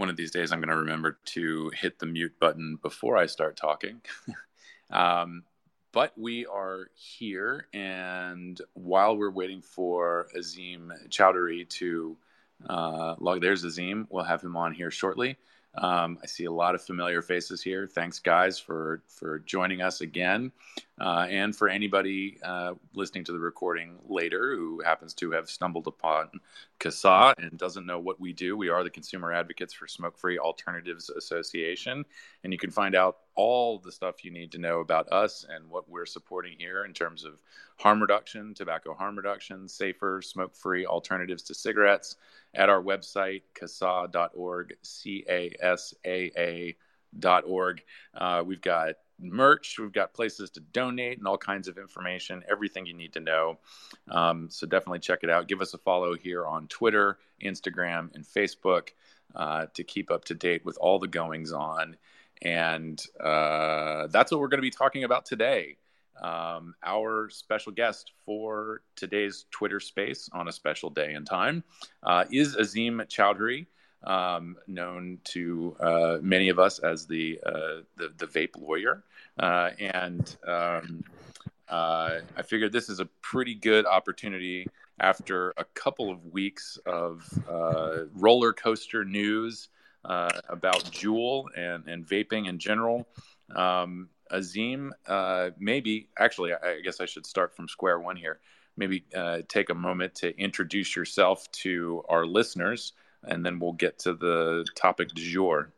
one of these days I'm going to remember to hit the mute button before I start talking. um, but we are here, and while we're waiting for Azim Chowdhury to uh, log, there's Azim. We'll have him on here shortly. Um, I see a lot of familiar faces here. Thanks, guys, for for joining us again, uh, and for anybody uh, listening to the recording later who happens to have stumbled upon CASAA and doesn't know what we do. We are the Consumer Advocates for Smoke Free Alternatives Association, and you can find out all the stuff you need to know about us and what we're supporting here in terms of harm reduction, tobacco harm reduction, safer smoke free alternatives to cigarettes at our website, casaa.org, C A S A A.org. Uh, we've got merch, we've got places to donate and all kinds of information, everything you need to know. Um, so definitely check it out. Give us a follow here on Twitter, Instagram, and Facebook uh, to keep up to date with all the goings on. And uh, that's what we're going to be talking about today. Um, our special guest for today's Twitter space on a special day and time uh, is Azim Chowdhury, um, known to uh, many of us as the uh, the, the, vape lawyer. Uh, and um, uh, I figured this is a pretty good opportunity after a couple of weeks of roller coaster news about Juul and, and vaping in general. Um, Azim, uh, maybe actually, I guess I should start from square one here. Maybe uh, take a moment to introduce yourself to our listeners, and then we'll get to the topic du jour.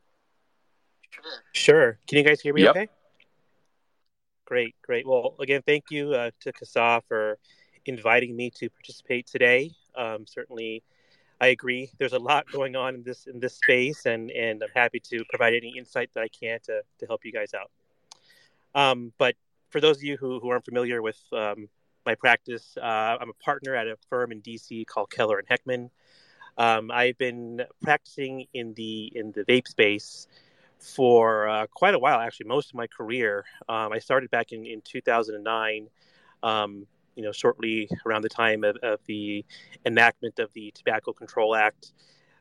Sure. Can you guys hear me yep. okay? Great, great. Well, again, thank you uh, to CASAA for inviting me to participate today. Um, certainly, I agree. There's a lot going on in this in this space, and and I'm happy to provide any insight that I can to to help you guys out. Um, but for those of you who, who aren't familiar with um, my practice, uh, I'm a partner at a firm in DC called Keller and Heckman. Um, I've been practicing in the in the vape space for uh, quite a while, actually, most of my career. Um, I started back in, in 2009, um, you know, shortly around the time of, of, the enactment of the Tobacco Control Act,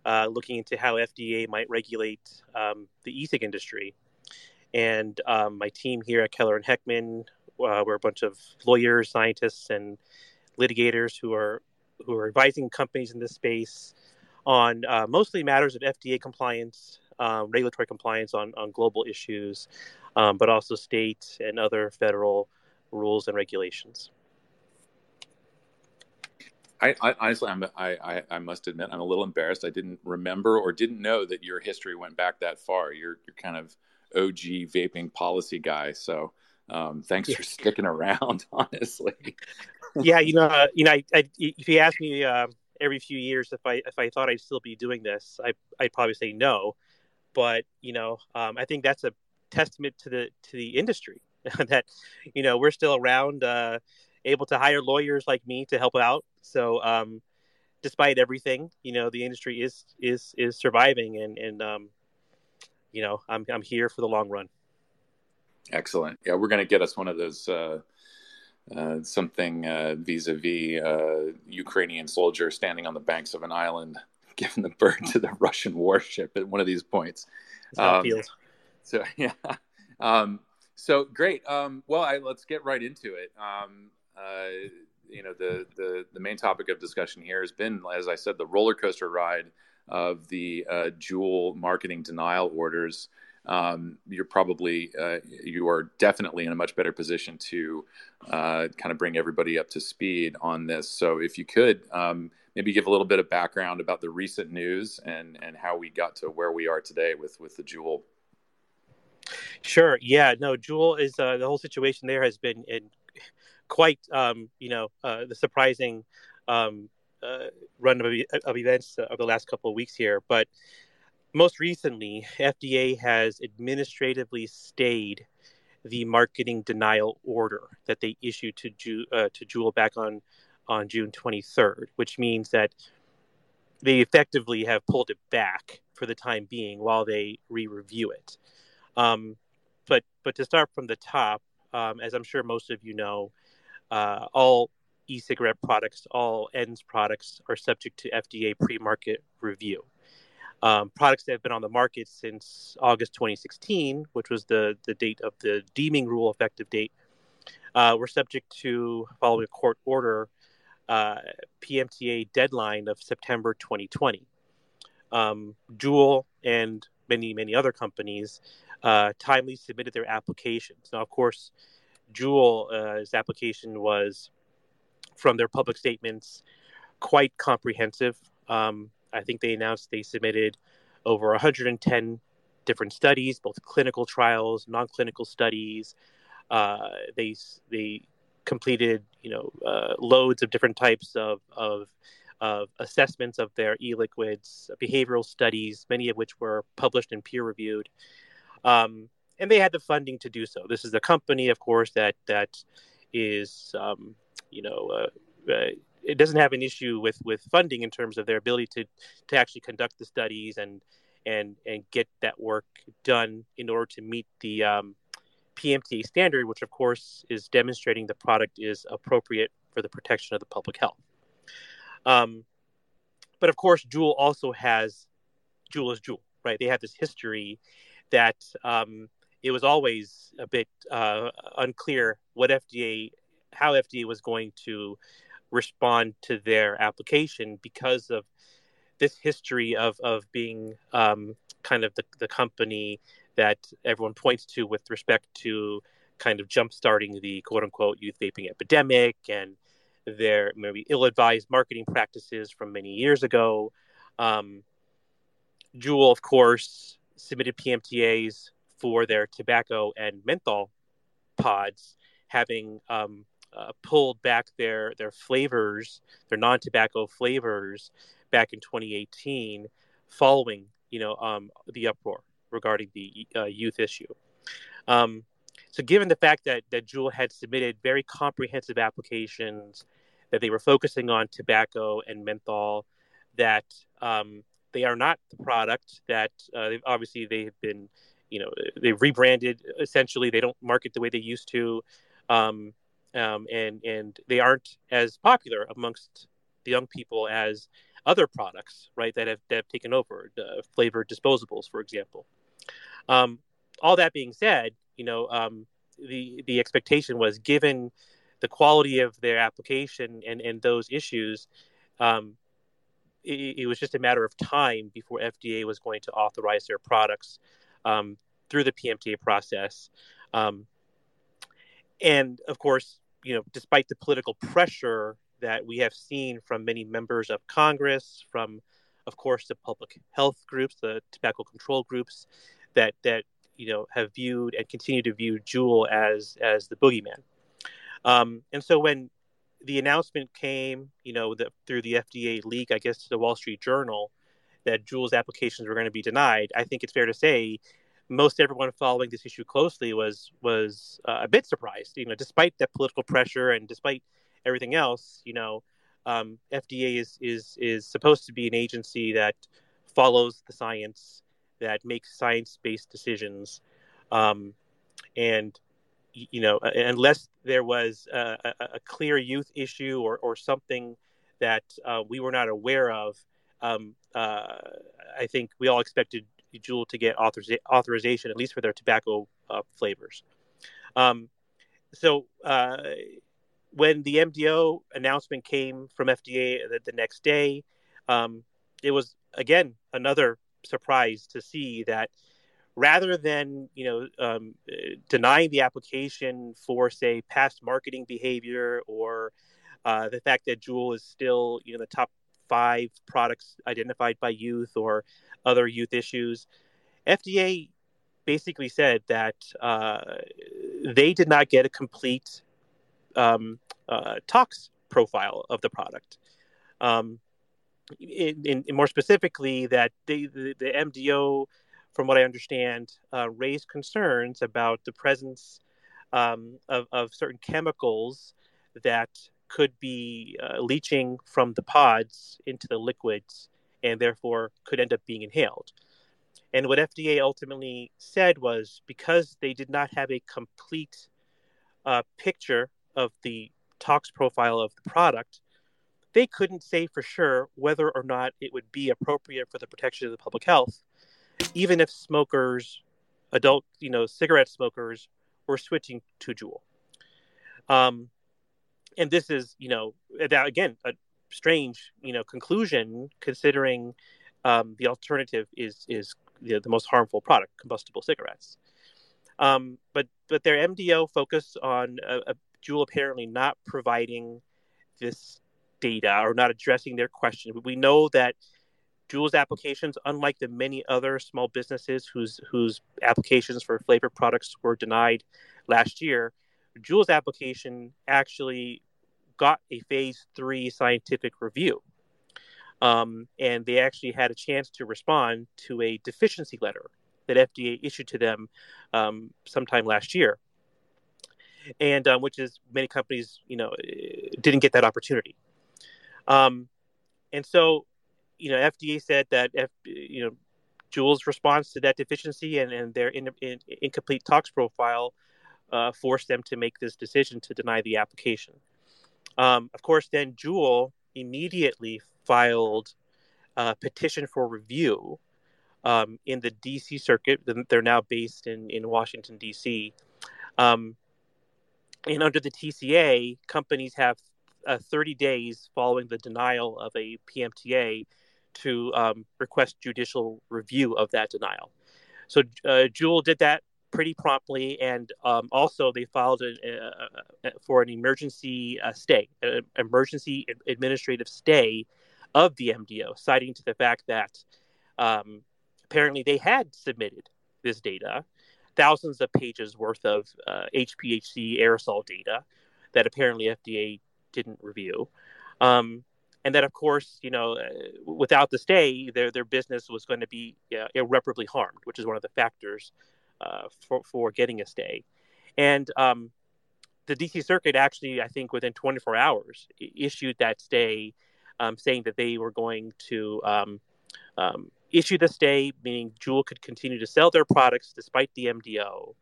uh, looking into how FDA might regulate um, the e-cig industry and um, my team here at Keller and Heckman, uh, we're a bunch of lawyers, scientists, and litigators who are who are advising companies in this space on uh, mostly matters of FDA compliance, um, regulatory compliance on on global issues, um, but also state and other federal rules and regulations. I, I, honestly, I'm, I, I, must admit, I'm a little embarrassed. I didn't remember or didn't know that your history went back that far. You're, you're kind of OG vaping policy guy. So um, thanks yeah. for sticking around. Honestly. yeah, you know, uh, you know, I, I, if you ask me uh, every few years if I if I thought I'd still be doing this, I I'd probably say no. But you know, um, I think that's a testament to the to the industry that you know we're still around, uh, able to hire lawyers like me to help out. So. Um, despite everything, you know, the industry is is is surviving, and and um, you know, I'm I'm here for the long run. Excellent. Yeah, we're going to get us one of those uh, uh, something uh, vis-a-vis uh, Ukrainian soldier standing on the banks of an island, giving the bird to the Russian warship at one of these points. Um, so yeah. Um, so great. Um, well, I, let's get right into it. You know, the, the the main topic of discussion here has been, as I said, the roller coaster ride of the uh, Juul marketing denial orders, um, you're probably uh, you are definitely in a much better position to uh, kind of bring everybody up to speed on this. So if you could um, maybe give a little bit of background about the recent news and and how we got to where we are today with with the Juul. Sure. Yeah. No. Juul is uh, the whole situation. There has been in quite um, you know uh, the surprising um, uh, run of, of events of the last couple of weeks here, but most recently, FDA has administratively stayed the marketing denial order that they issued to Ju- uh, to Juul back on on June 23rd, which means that they effectively have pulled it back for the time being while they re-review it. Um, but but to start from the top, um, as I'm sure most of you know, uh, all e-cigarette products, all ENDS products, are subject to FDA pre-market review. Um, products that have been on the market since August 2016, which was the, the date of the deeming rule effective date, uh, were subject to, following a court order, uh, PMTA deadline of September 2020. Um, Juul and many, many other companies uh, timely submitted their applications. Now, of course, Juul's application was, from their public statements, quite comprehensive. Um, I think they announced they submitted over 110 different studies, both clinical trials, non-clinical studies. Uh, they they completed you know uh, loads of different types of, of of assessments of their e-liquids, behavioral studies, many of which were published and peer reviewed. Um, and they had the funding to do so. This is a company, of course, that that is, um, you know, uh, uh, it doesn't have an issue with with funding in terms of their ability to to actually conduct the studies and and and get that work done in order to meet the um, PMTA standard, which of course is demonstrating the product is appropriate for the protection of the public health. Um, but of course, Juul also has Juul is Juul, right? They have this history that um, it was always a bit uh, unclear what FDA, how FDA was going to respond to their application because of this history of of being um, kind of the, the company that everyone points to with respect to kind of jump-starting the quote-unquote youth vaping epidemic and their maybe ill-advised marketing practices from many years ago. Um, Juul, of course, submitted PMTAs for their tobacco and menthol pods, having um, uh, pulled back their their flavors, their non-tobacco flavors, back in 2018, following you know um, the uproar regarding the uh, youth issue. Um, so, given the fact that that Juul had submitted very comprehensive applications, that they were focusing on tobacco and menthol, that um, they are not the product that uh, obviously they have been, you know, they've rebranded essentially. They don't market the way they used to, um, um, and and they aren't as popular amongst the young people as other products, right? That have that have taken over, uh, flavored disposables, for example. Um, all that being said, you know, um, the the expectation was given the quality of their application and and those issues. Um, it, it, was just a matter of time before FDA was going to authorize their products um, through the PMTA process. Um, and of course, you know, despite the political pressure that we have seen from many members of Congress, from, of course, the public health groups, the tobacco control groups, that that you know have viewed and continue to view Juul as as the boogeyman. Um, and so when the announcement came, you know, the, through the FDA leak, I guess, to the Wall Street Journal, that Juul's applications were going to be denied. I think it's fair to say most everyone following this issue closely was was uh, a bit surprised. You know, despite that political pressure and despite everything else, you know, um, FDA is is is supposed to be an agency that follows the science, that makes science based decisions, um, and you know, unless there was a, a, a, clear youth issue or, or something that uh, we were not aware of, um, uh, I think we all expected Juul to get authoriza- authorization, at least for their tobacco uh, flavors. Um, so uh, when the MDO announcement came from FDA the, the next day, um, it was again another surprise to see that rather than you know um, denying the application for say past marketing behavior or uh, the fact that Juul is still you know the top five products identified by youth or other youth issues, FDA basically said that uh, they did not get a complete um, uh, tox profile of the product. Um, in, in, more specifically, that they, the, the MDO from what I understand, uh, raised concerns about the presence um, of, of, certain chemicals that could be uh, leaching from the pods into the liquids and therefore could end up being inhaled. And what FDA ultimately said was because they did not have a complete uh, picture of the tox profile of the product, they couldn't say for sure whether or not it would be appropriate for the protection of the public health, even if smokers, adult, you know, cigarette smokers, were switching to Juul. Um, and this is, you know, that again a strange, you know, conclusion considering um, the alternative is is know, the most harmful product, combustible cigarettes. Um, but but their MDO focused on a, a apparently not providing this data or not addressing their question. We know that Juul's applications, unlike the many other small businesses whose whose applications for flavored products were denied last year, Juul's application actually got a phase three scientific review. Um, and they actually had a chance to respond to a deficiency letter that FDA issued to them um, sometime last year, and um, which is many companies, you know, didn't get that opportunity. Um, and so, you know, FDA said that, F, you know, Juul's response to that deficiency and, and their in, in, incomplete tox profile uh, forced them to make this decision to deny the application. Um, of course, then Juul immediately filed a petition for review um, in the DC circuit. They're now based in, in Washington, DC. Um, and under the TCA, companies have uh, 30 days following the denial of a PMTA to um, request judicial review of that denial. So uh, Juul did that pretty promptly, and um, also they filed a, a, a, for an emergency uh, stay, an emergency administrative stay of the MDO, citing to the fact that um, apparently they had submitted this data, thousands of pages worth of uh, HPHC aerosol data that apparently FDA didn't review. Um, and that, of course, you know, uh, without the stay, their their business was going to be uh, irreparably harmed, which is one of the factors uh, for, for getting a stay. And um, the DC Circuit actually, I think, within 24 hours, issued that stay, um, saying that they were going to um, um, issue the stay, meaning Juul could continue to sell their products despite the MDO,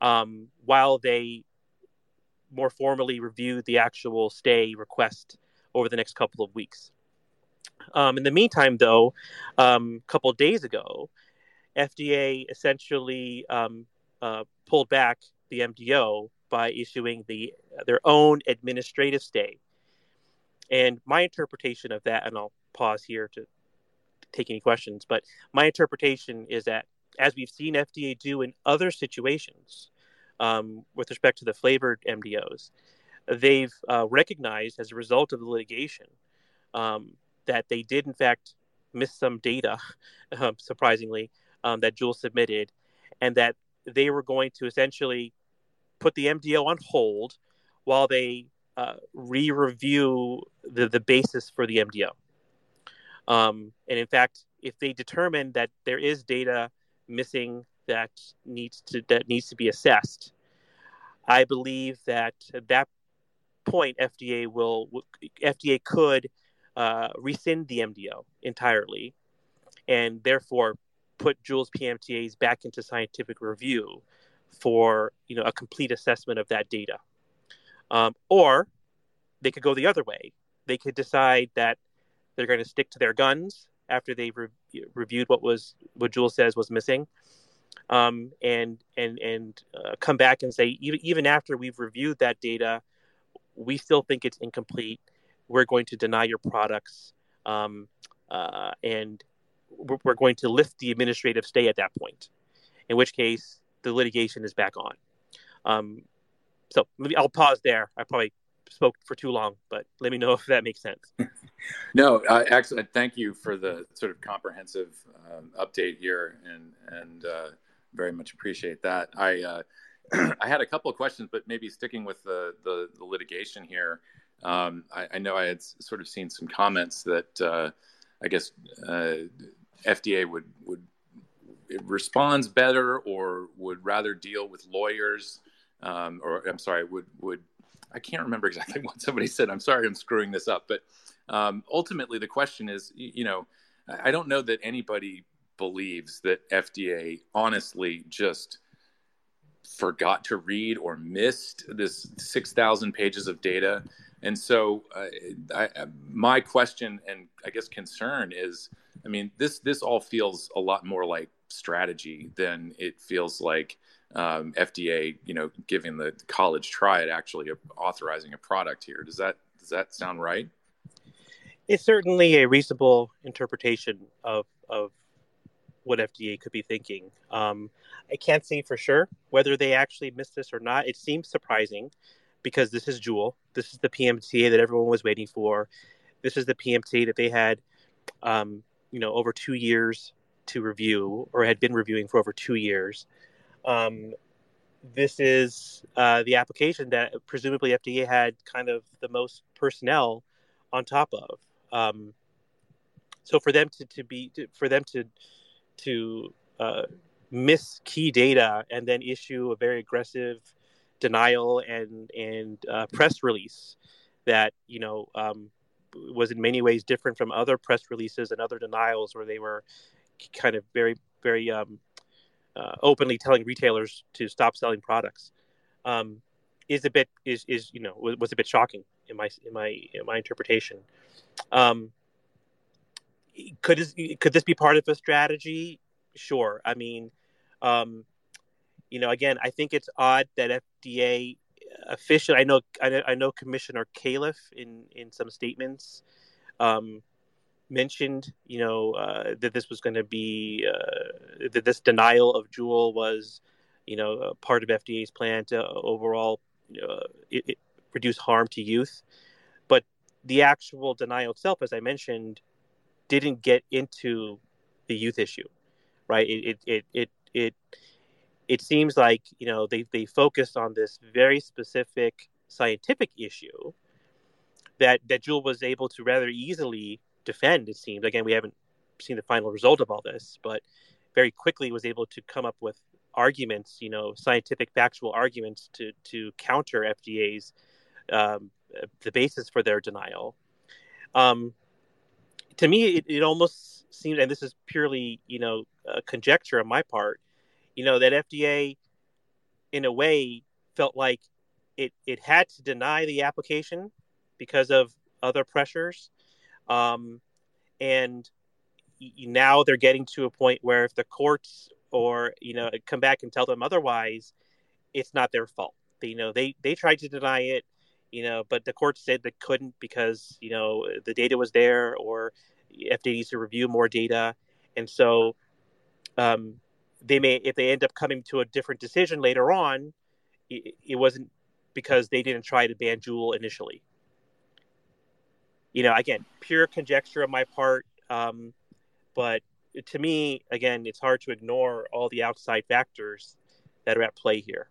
um, while they more formally review the actual stay request over the next couple of weeks. Um, in the meantime, though, a couple days ago, FDA essentially um, uh, pulled back the MDO by issuing the their own administrative stay. And my interpretation of that, and I'll pause here to take any questions, but my interpretation is that as we've seen FDA do in other situations um, with respect to the flavored MDOs, they've uh, recognized as a result of the litigation um, that they did in fact miss some data, um, surprisingly, um, that Juul submitted, and that they were going to essentially put the MDO on hold while they uh, re-review the, the basis for the MDO. Um, and in fact, if they determine that there is data missing that needs to that needs to be assessed, I believe that at that point FDA will FDA could uh, rescind the MDO entirely, and therefore put Juul's PMTAs back into scientific review for you know a complete assessment of that data. Um, or they could go the other way. They could decide that they're going to stick to their guns after they've re- reviewed what was what Juul says was missing, um, and and and uh, come back and say even even after we've reviewed that data, we still think it's incomplete. We're going to deny your products, um, uh, and we're going to lift the administrative stay at that point, in which case the litigation is back on. Um, so maybe I'll pause there. I probably spoke for too long, but let me know if that makes sense. no, uh, excellent. Thank you for the sort of comprehensive um, update here, and and uh, very much appreciate that. I uh, I had a couple of questions, but maybe sticking with the the, the litigation here. Um, I, I, know I had sort of seen some comments that uh, I guess uh, FDA would would responds better or would rather deal with lawyers um, or I'm sorry would would I can't remember exactly what somebody said. I'm sorry I'm screwing this up, but um, ultimately the question is you know I don't know that anybody believes that FDA honestly just forgot to read or missed this 6,000 pages of data. And so, uh, I, my question and I guess concern is, I mean, this this all feels a lot more like strategy than it feels like um, FDA, you know, giving the college try it, actually authorizing a product here. Does that does that sound right? It's certainly a reasonable interpretation of of what FDA could be thinking. Um, I can't say for sure whether they actually missed this or not. It seems surprising because this is Juul. This is the PMTA that everyone was waiting for. This is the PMTA that they had, um, you know, over two years to review or had been reviewing for over two years. Um, this is uh, the application that presumably FDA had kind of the most personnel on top of. Um, so for them to, to be to, for them to to uh, miss key data and then issue a very aggressive denial and and uh, press release that you know um, was in many ways different from other press releases and other denials where they were kind of very very um, uh, openly telling retailers to stop selling products um, is a bit is is you know was, was, a bit shocking in my in my in my interpretation. Um, could this could this be part of a strategy? Sure. I mean, um, you know, again, I think it's odd that FDA official. I know, I know, I know Commissioner Califf in in some statements um, mentioned, you know, uh, that this was going to be uh, that this denial of Juul was, you know, part of FDA's plan to overall uh, it, it reduce harm to youth. But the actual denial itself, as I mentioned, didn't get into the youth issue, right? It it it it it, it seems like you know they they focused on this very specific scientific issue that that Juul was able to rather easily defend. It seems again we haven't seen the final result of all this, but very quickly was able to come up with arguments, you know, scientific factual arguments to to counter FDA's um, the basis for their denial. Um, to me, it, it almost seems, and this is purely, you know, conjecture on my part, you know, that FDA, in a way, felt like it it had to deny the application because of other pressures, um, and now they're getting to a point where if the courts or you know come back and tell them otherwise, it's not their fault. They, you know, they they tried to deny it you know, but the court said they couldn't because you know the data was there, or FDA needs to review more data, and so um, they may, if they end up coming to a different decision later on, it, it wasn't because they didn't try to ban Juul initially. You know, again, pure conjecture on my part, um, but to me, again, it's hard to ignore all the outside factors that are at play here.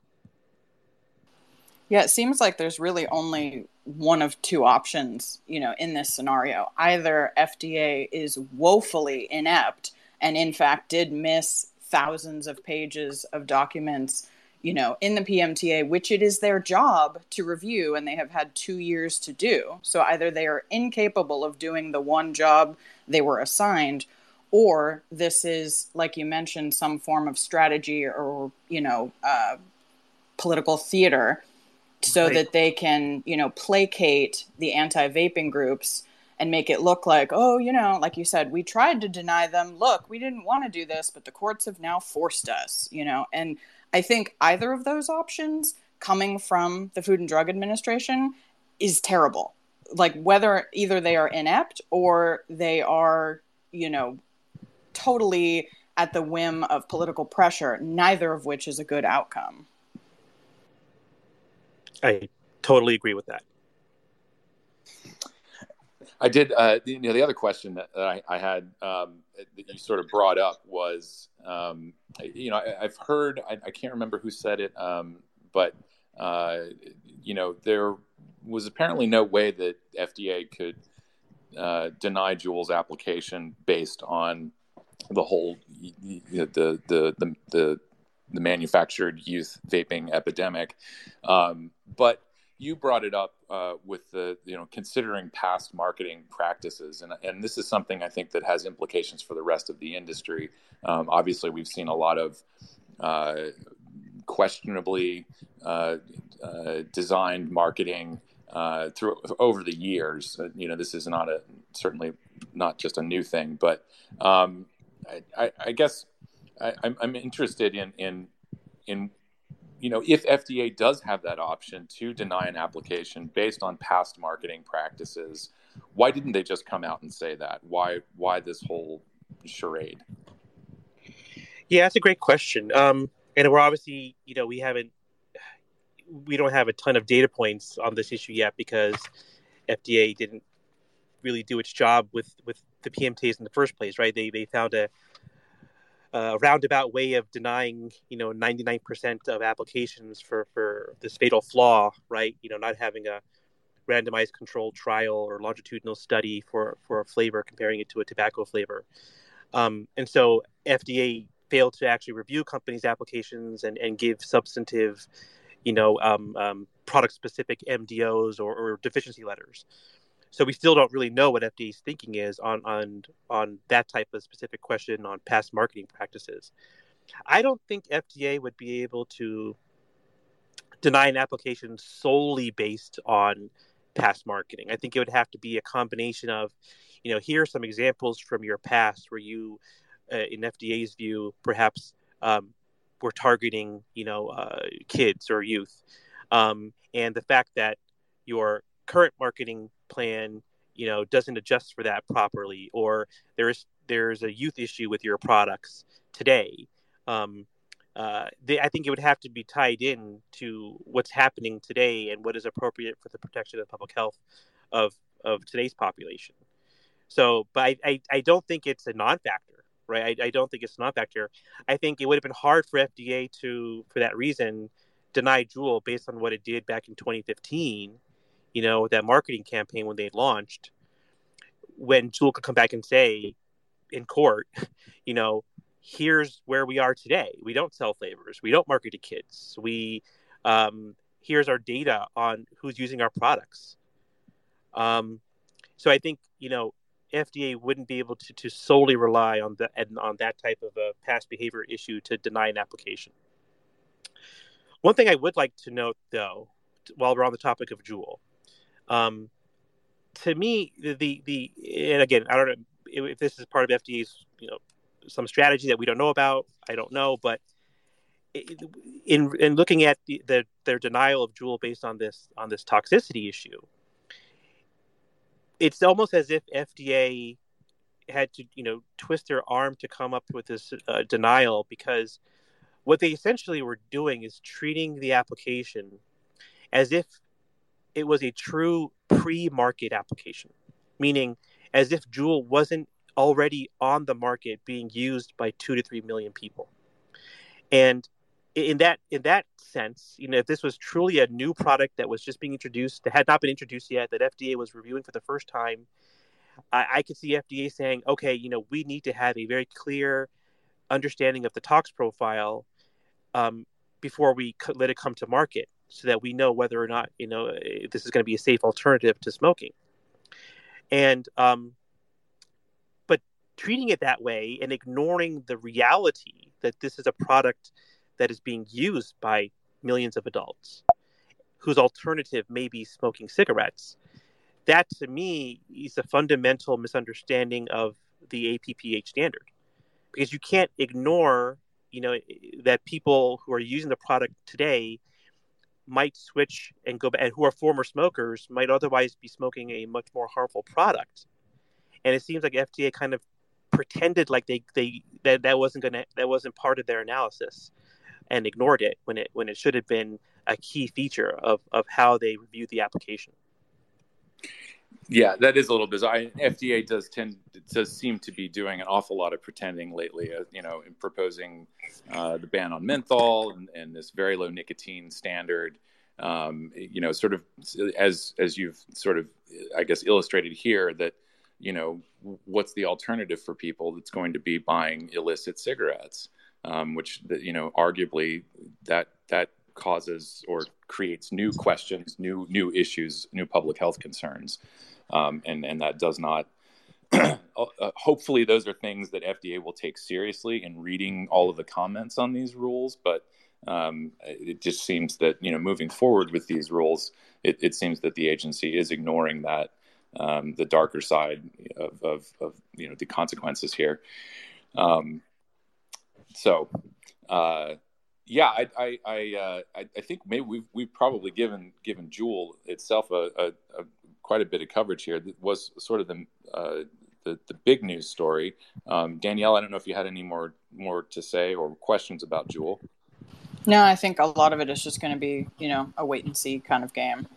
Yeah, it seems like there's really only one of two options, you know, in this scenario. Either FDA is woefully inept and in fact did miss thousands of pages of documents, you know, in the PMTA, which it is their job to review and they have had 2 years to do. So either they are incapable of doing the one job they were assigned or this is like you mentioned some form of strategy or, you know, uh, political theater so right. that they can, you know, placate the anti-vaping groups and make it look like, oh, you know, like you said, we tried to deny them. Look, we didn't want to do this, but the courts have now forced us, you know. And I think either of those options coming from the Food and Drug Administration is terrible. Like whether either they are inept or they are, you know, totally at the whim of political pressure, neither of which is a good outcome. I totally agree with that. I did. Uh, you know, the other question that, I, I, had um, that you sort of brought up was, um, you know, I, have heard. I, I, can't remember who said it, um, but uh, you know, there was apparently no way that FDA could uh, deny Juul's application based on the whole the the the the, the, the manufactured youth vaping epidemic. Um, but you brought it up uh, with the you know considering past marketing practices, and and this is something I think that has implications for the rest of the industry. Um, obviously, we've seen a lot of uh, questionably uh, uh designed marketing uh, through over the years. Uh, you know, this is not a certainly not just a new thing, but um, I, I, I, guess I, am interested in in in you know if FDA does have that option to deny an application based on past marketing practices, why didn't they just come out and say that? Why why this whole charade? Yeah, that's a great question. Um, and we're obviously, you know, we haven't, we don't have a ton of data points on this issue yet because FDA didn't really do its job with with the PMTs in the first place, right? They they found a, a roundabout way of denying, you know, 99% of applications for for this fatal flaw, right? You know, not having a randomized controlled trial or longitudinal study for for a flavor comparing it to a tobacco flavor. Um, and so FDA failed to actually review companies' applications and, and give substantive, you know, um, um, product specific MDOs or, or, deficiency letters. So we still don't really know what FDA's thinking is on on on that type of specific question on past marketing practices. I don't think FDA would be able to deny an application solely based on past marketing. I think it would have to be a combination of, you know, here are some examples from your past where you uh, in FDA's view, perhaps um, we're targeting, you know, uh, kids or youth, um, and the fact that your current marketing plan, you know, doesn't adjust for that properly, or there's there's a youth issue with your products today. Um, uh, they, I think it would have to be tied in to what's happening today and what is appropriate for the protection of public health of of today's population. So, but I, I, I don't think it's a non-factor right? I, I don't think it's not factor. I think it would have been hard for FDA to, for that reason, deny Juul based on what it did back in 2015. You know, that marketing campaign when they launched, when Juul could come back and say in court, you know, here's where we are today. We don't sell flavors. We don't market to kids. We um, here's our data on who's using our products. Um, so I think you know FDA wouldn't be able to, to solely rely on that on that type of a past behavior issue to deny an application. One thing I would like to note, though, while we're on the topic of Juul, um, to me, the, the, and again, I don't know if this is part of FDA's you know some strategy that we don't know about. I don't know, but in in looking at the, the their denial of Juul based on this on this toxicity issue, it's almost as if FDA had to, you know, twist their arm to come up with this uh, denial because what they essentially were doing is treating the application as if it was a true pre-market application, meaning as if Juul wasn't already on the market being used by two to three million people. And in that in that sense, you know, if this was truly a new product that was just being introduced, that had not been introduced yet, that FDA was reviewing for the first time, I, I could see FDA saying, okay, you know, we need to have a very clear understanding of the tox profile um, before we let it come to market, so that we know whether or not you know this is going to be a safe alternative to smoking. And um, but treating it that way and ignoring the reality that this is a product that is being used by millions of adults whose alternative may be smoking cigarettes. That to me is a fundamental misunderstanding of the APPH standard because you can't ignore, you know, that people who are using the product today might switch and go back, and who are former smokers might otherwise be smoking a much more harmful product. And it seems like FDA kind of pretended like they, they that, that wasn't gonna that wasn't part of their analysis and ignored it when it when it should have been a key feature of of how they reviewed the application. Yeah, that is a little bizarre. FDA does tend does seem to be doing an awful lot of pretending lately. Uh, you know, in proposing uh, the ban on menthol and, and, this very low nicotine standard. Um, you know, sort of as as you've sort of, I guess, illustrated here that you know what's the alternative for people that's going to be buying illicit cigarettes um, which you know arguably that that causes or creates new questions, new new issues, new public health concerns, um, and and that does not. Uh, hopefully, those are things that FDA will take seriously in reading all of the comments on these rules. But Um, it just seems that you know moving forward with these rules, it, it seems that the agency is ignoring that um, the darker side of, of, of, you know the consequences here. Um, so, uh, yeah, I I I, uh, I, I think maybe we've we've probably given given Juul itself a, a, a quite a bit of coverage here. That was sort of the uh, the, the big news story. Um, Danielle, I don't know if you had any more more to say or questions about Juul. No, I think a lot of it is just going to be you know a wait and see kind of game.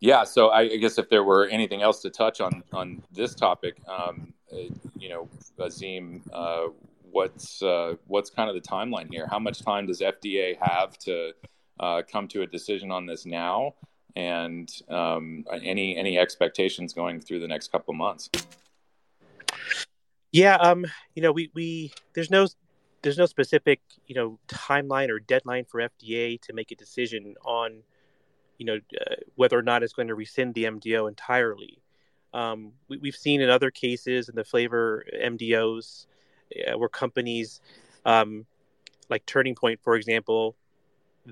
Yeah, so I, I guess if there were anything else to touch on on this topic, um, uh, you know, Azim, uh, what's uh, what's kind of the timeline here? How much time does FDA have to uh, come to a decision on this now? And um, any any expectations going through the next couple months? Yeah, um, you know, we we there's no there's no specific you know timeline or deadline for FDA to make a decision on you know uh, whether or not it's going to rescind the MDO entirely. Um, we, have seen in other cases in the flavor MDOs uh, where companies um, like Turning Point, for example,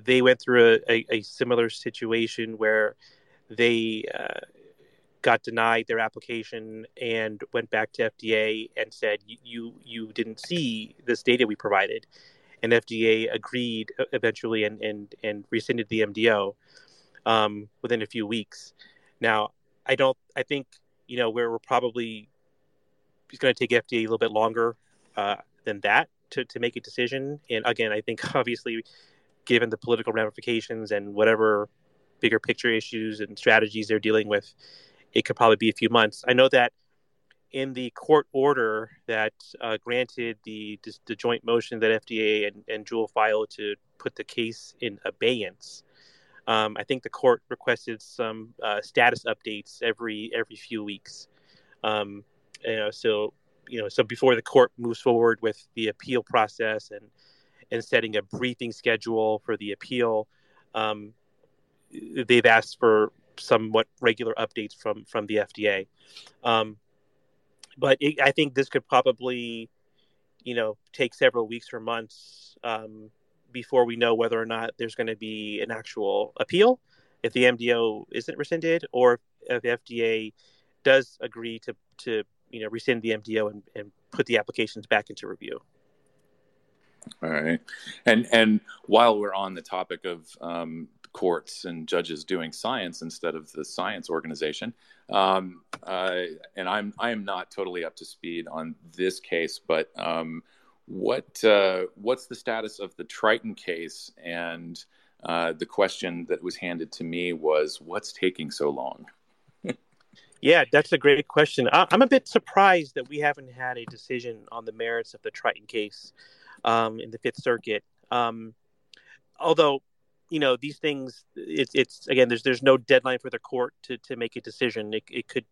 they went through a, a, a similar situation where they uh, got denied their application and went back to FDA and said you you didn't see this data we provided, and FDA agreed eventually and and and rescinded the MDO um, within a few weeks. Now, I don't. I think you know we're probably it's going to take FDA a little bit longer uh, than that to to make a decision. And again, I think obviously, given the political ramifications and whatever bigger picture issues and strategies they're dealing with, it could probably be a few months. I know that in the court order that uh, granted the the joint motion that FDA and, and Juul filed to put the case in abeyance, um, I think the court requested some uh, status updates every every few weeks. Um, you know, so you know, so before the court moves forward with the appeal process and and setting a briefing schedule for the appeal, um, they've asked for somewhat regular updates from from the FDA. Um, but it, I think this could probably, you know, take several weeks or months um, before we know whether or not there's going to be an actual appeal if the MDO isn't rescinded or if the FDA does agree to, to you know rescind the MDO and, and put the applications back into review. All right, and and while we're on the topic of um, courts and judges doing science instead of the science organization, um, uh, and I'm I am not totally up to speed on this case, but um, what uh, what's the status of the Triton case? And uh, the question that was handed to me was, "What's taking so long?" yeah, that's a great question. I- am a bit surprised that we haven't had a decision on the merits of the Triton case um, in the Fifth Circuit. Um, although, you know, these things, it's, it's again, there's there's no deadline for the court to, to make a decision. It, it could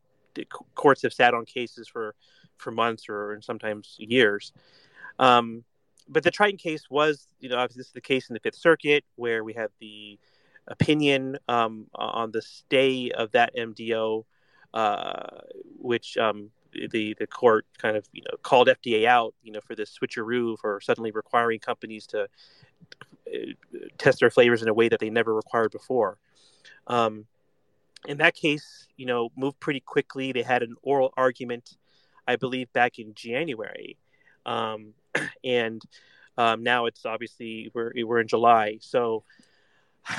courts have sat on cases for for months or sometimes years. Um, but the Triton case was, you know, obviously this is the case in the Fifth Circuit where we had the opinion um, on the stay of that MDO, uh, which um, the the court kind of you know called FDA out, you know, for this switcheroo for suddenly requiring companies to uh, test their flavors in a way that they never required before. Um, in that case, you know, moved pretty quickly. They had an oral argument, I believe, back in January. Um, and um, now it's obviously we're we're in July. So,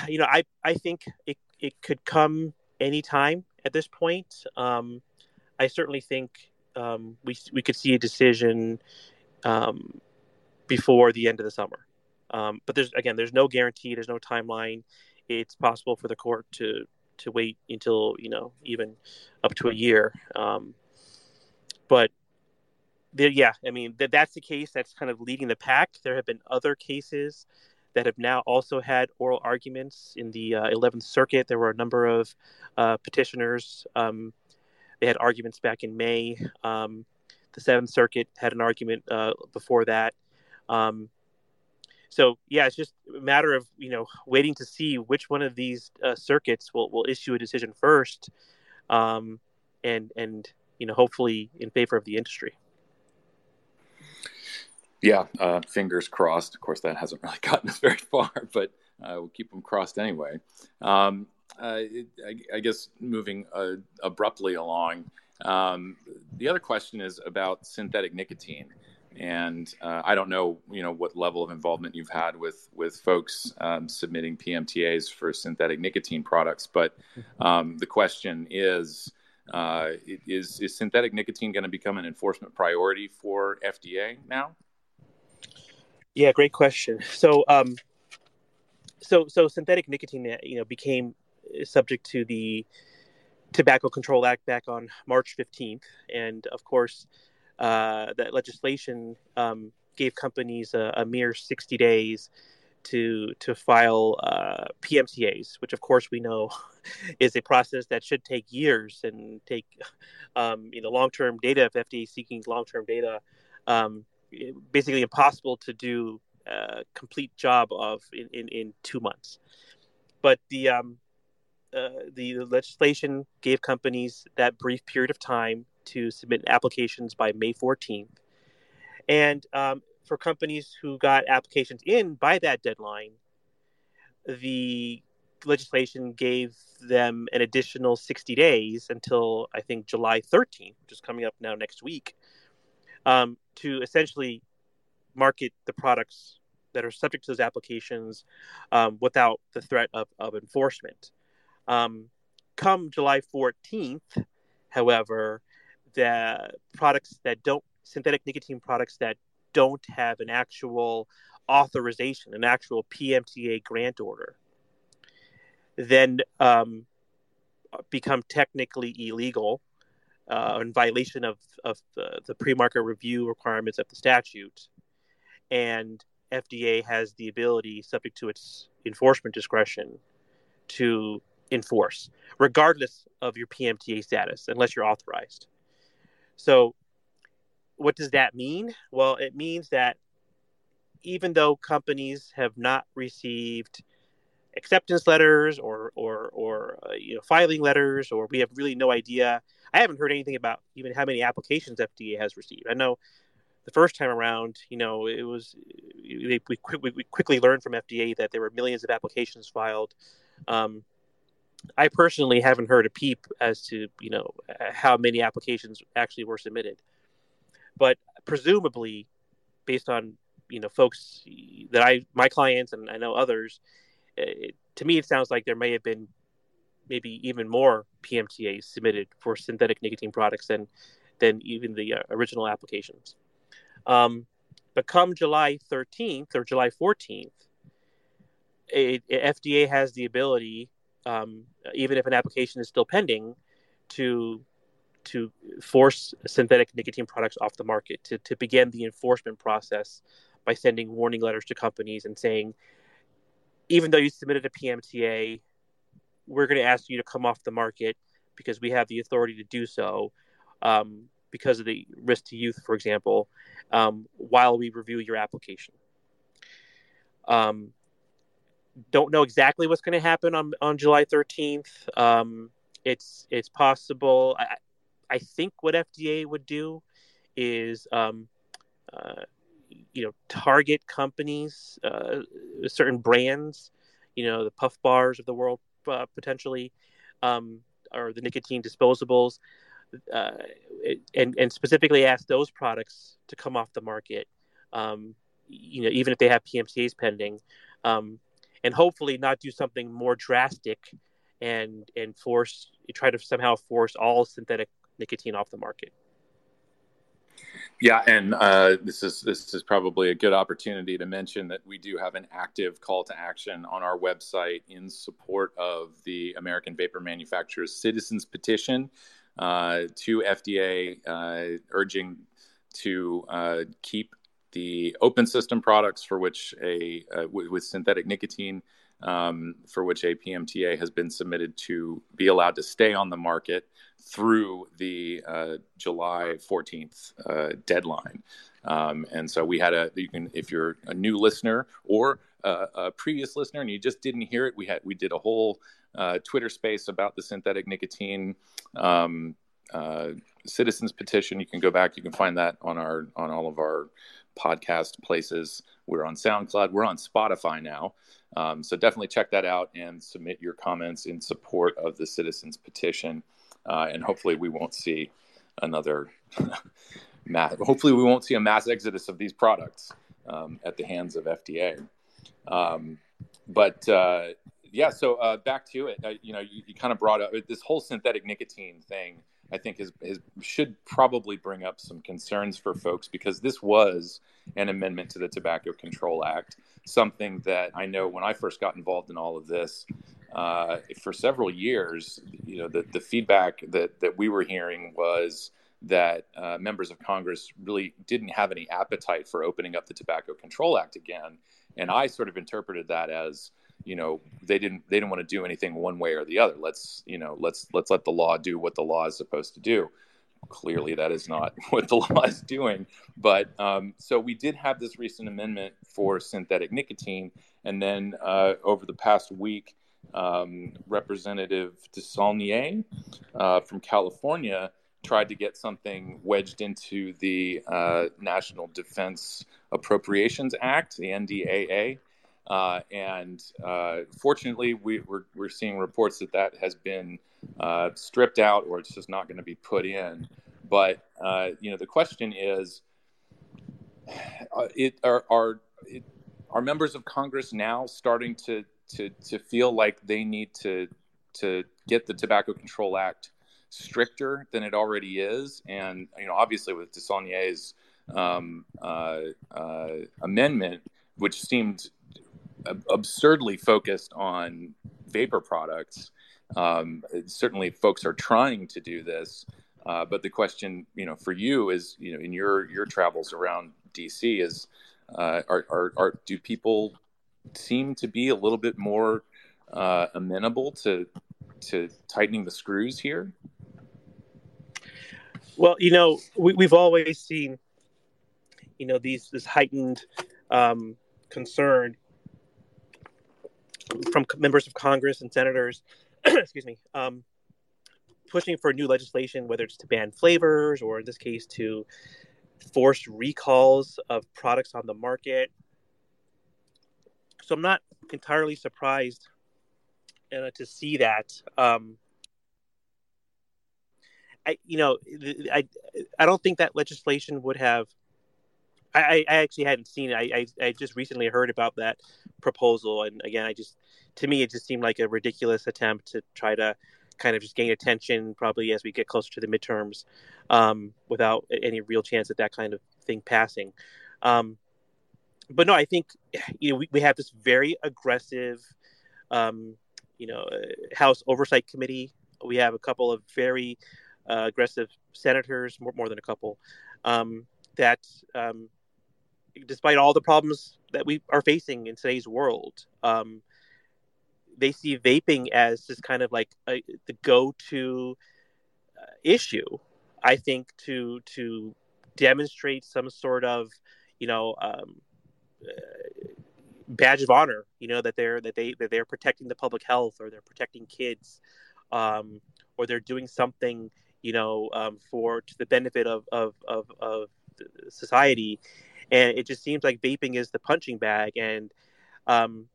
you know, I I think it it could come anytime at this point. Um, I certainly think um, we we could see a decision um, before the end of the summer. Um, but there's again, there's no guarantee. There's no timeline. It's possible for the court to to wait until you know even up to a year. Um, but there, yeah, I mean that that's the case that's kind of leading the pack. There have been other cases that have now also had oral arguments in the uh, 11th Circuit. There were a number of uh, petitioners. Um, they had arguments back in May. Um, the Seventh Circuit had an argument uh, before that. Um, so yeah, it's just a matter of you know waiting to see which one of these uh, circuits will, will issue a decision first, um, and and you know hopefully in favor of the industry. Yeah, uh, fingers crossed. Of course, that hasn't really gotten us very far, but uh, we'll keep them crossed anyway. Um, uh, it, I, I, guess moving uh, abruptly along, um, the other question is about synthetic nicotine, and uh, I don't know, you know, what level of involvement you've had with with folks um, submitting PMTAs for synthetic nicotine products, but um, the question is. Uh, is is synthetic nicotine going to become an enforcement priority for FDA now? Yeah, great question. So, um, so so synthetic nicotine, you know, became subject to the Tobacco Control Act back on March 15th, and of course, uh, that legislation um, gave companies a, a, mere 60 days to to file uh, PMTAs, which of course we know is a process that should take years and take um, you know long term data if FDA seeking long term data. Um, basically impossible to do a complete job of in, in, in two months. But the um, uh, the legislation gave companies that brief period of time to submit applications by May 14th. And um, for companies who got applications in by that deadline, the legislation gave them an additional 60 days until I think July 13th, which is coming up now next week, um, to essentially market the products that are subject to those applications um, without the threat of, of enforcement. Um, come July 14th, however, the products that don't, synthetic nicotine products that don't have an actual authorization, an actual PMTA grant order, then um, become technically illegal uh, in violation of, of the, the pre-market review requirements of the statute and fda has the ability subject to its enforcement discretion to enforce regardless of your pmta status unless you're authorized so what does that mean well it means that even though companies have not received acceptance letters or or or uh, you know filing letters or we have really no idea I haven't heard anything about even how many applications FDA has received. I know the first time around, you know, it was we, we, we quickly learned from FDA that there were millions of applications filed. Um, I personally haven't heard a peep as to you know how many applications actually were submitted, but presumably, based on you know folks that I my clients and I know others, it, to me it sounds like there may have been maybe even more PMTAs submitted for synthetic nicotine products than than even the uh, original applications. Um, but come July 13th or July 14th, a, a FDA has the ability, um, even if an application is still pending, to to force synthetic nicotine products off the market to, to begin the enforcement process by sending warning letters to companies and saying, even though you submitted a PMTA, we're going to ask you to come off the market because we have the authority to do so um, because of the risk to youth, for example, um, while we review your application. Um, don't know exactly what's going to happen on, on July 13th. Um, it's it's possible. I, I think what FDA would do is, um, uh, you know, target companies, uh, certain brands, you know, the Puff Bars of the world, uh, potentially, um, or the nicotine disposables, uh, and and specifically ask those products to come off the market. Um, you know, even if they have PMTAs pending, um, and hopefully not do something more drastic and and force try to somehow force all synthetic nicotine off the market. Yeah, and uh, this is this is probably a good opportunity to mention that we do have an active call to action on our website in support of the American Vapor Manufacturers Citizens Petition uh, to FDA, uh, urging to uh, keep the open system products for which a uh, w- with synthetic nicotine um, for which a PMTA has been submitted to be allowed to stay on the market through the uh, July 14th uh, deadline. Um, and so we had a, you can, if you're a new listener or a, a previous listener and you just didn't hear it, we had, we did a whole uh, Twitter space about the synthetic nicotine um, uh, citizens petition. You can go back, you can find that on our, on all of our podcast places. We're on SoundCloud. We're on Spotify now. Um, so definitely check that out and submit your comments in support of the citizens petition. Uh, and hopefully we won't see another mass. Hopefully we won't see a mass exodus of these products um, at the hands of FDA. Um, but uh, yeah, so uh, back to it. Uh, you know, you, you, kind of brought up this whole synthetic nicotine thing. I think is, is should probably bring up some concerns for folks because this was an amendment to the Tobacco Control Act, something that I know when I first got involved in all of this. Uh, for several years, you know, the, the feedback that, that we were hearing was that uh, members of Congress really didn't have any appetite for opening up the Tobacco Control Act again, and I sort of interpreted that as you know they didn't they didn't want to do anything one way or the other. Let's you know let's let's let the law do what the law is supposed to do. Clearly, that is not what the law is doing. But um, so we did have this recent amendment for synthetic nicotine, and then uh, over the past week, um, Representative DeSaulnier uh, from California tried to get something wedged into the uh, National Defense Appropriations Act, the NDAA. Uh, and uh, fortunately, we, are we're, we're seeing reports that that has been uh, stripped out or it's just not going to be put in. But uh, you know, the question is, uh, it are are, it, are members of Congress now starting to to to feel like they need to to get the Tobacco Control Act stricter than it already is. And you know, obviously, with DeSaulnier's um, uh, amendment, which seemed absurdly focused on vapor products, um, certainly folks are trying to do this. Uh, but the question, you know, for you is, you know, in your your travels around DC, is uh, are, are, are do people seem to be a little bit more uh, amenable to to tightening the screws here? Well, you know, we, have always seen, you know, these this heightened um, concern from members of Congress and senators, excuse me, um, pushing for new legislation, whether it's to ban flavors or in this case to force recalls of products on the market. So I'm not entirely surprised uh, to see that. Um, I, you know, I, I don't think that legislation would have. I, I actually hadn't seen it. I, I, I just recently heard about that proposal, and again, I just, to me, it just seemed like a ridiculous attempt to try to kind of just gain attention, probably as we get closer to the midterms, um, without any real chance at that kind of thing passing. Um, but no, I think you know we, we have this very aggressive, um, you know, uh, House Oversight Committee. We have a couple of very uh, aggressive senators, more, more than a couple, um, that um, despite all the problems that we are facing in today's world, um, they see vaping as just kind of like a, the go-to uh, issue. I think to to demonstrate some sort of, you know, um, uh, badge of honor. You know that they're that they that they're protecting the public health or they're protecting kids, um, or they're doing something you know, um, for to the benefit of, of, of, of society. And it just seems like vaping is the punching bag. And um,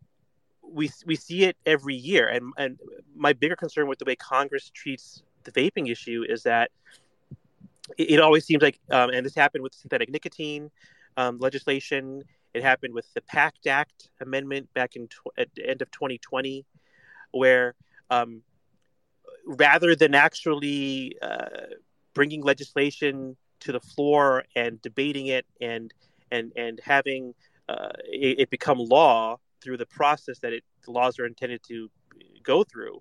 we, we see it every year. And, and my bigger concern with the way Congress treats the vaping issue is that it, it always seems like, um, and this happened with synthetic nicotine um, legislation. It happened with the PACT Act amendment back in tw- at the end of 2020, where um, rather than actually uh, bringing legislation to the floor and debating it and and and having uh, it, it, become law through the process that it, the laws are intended to go through.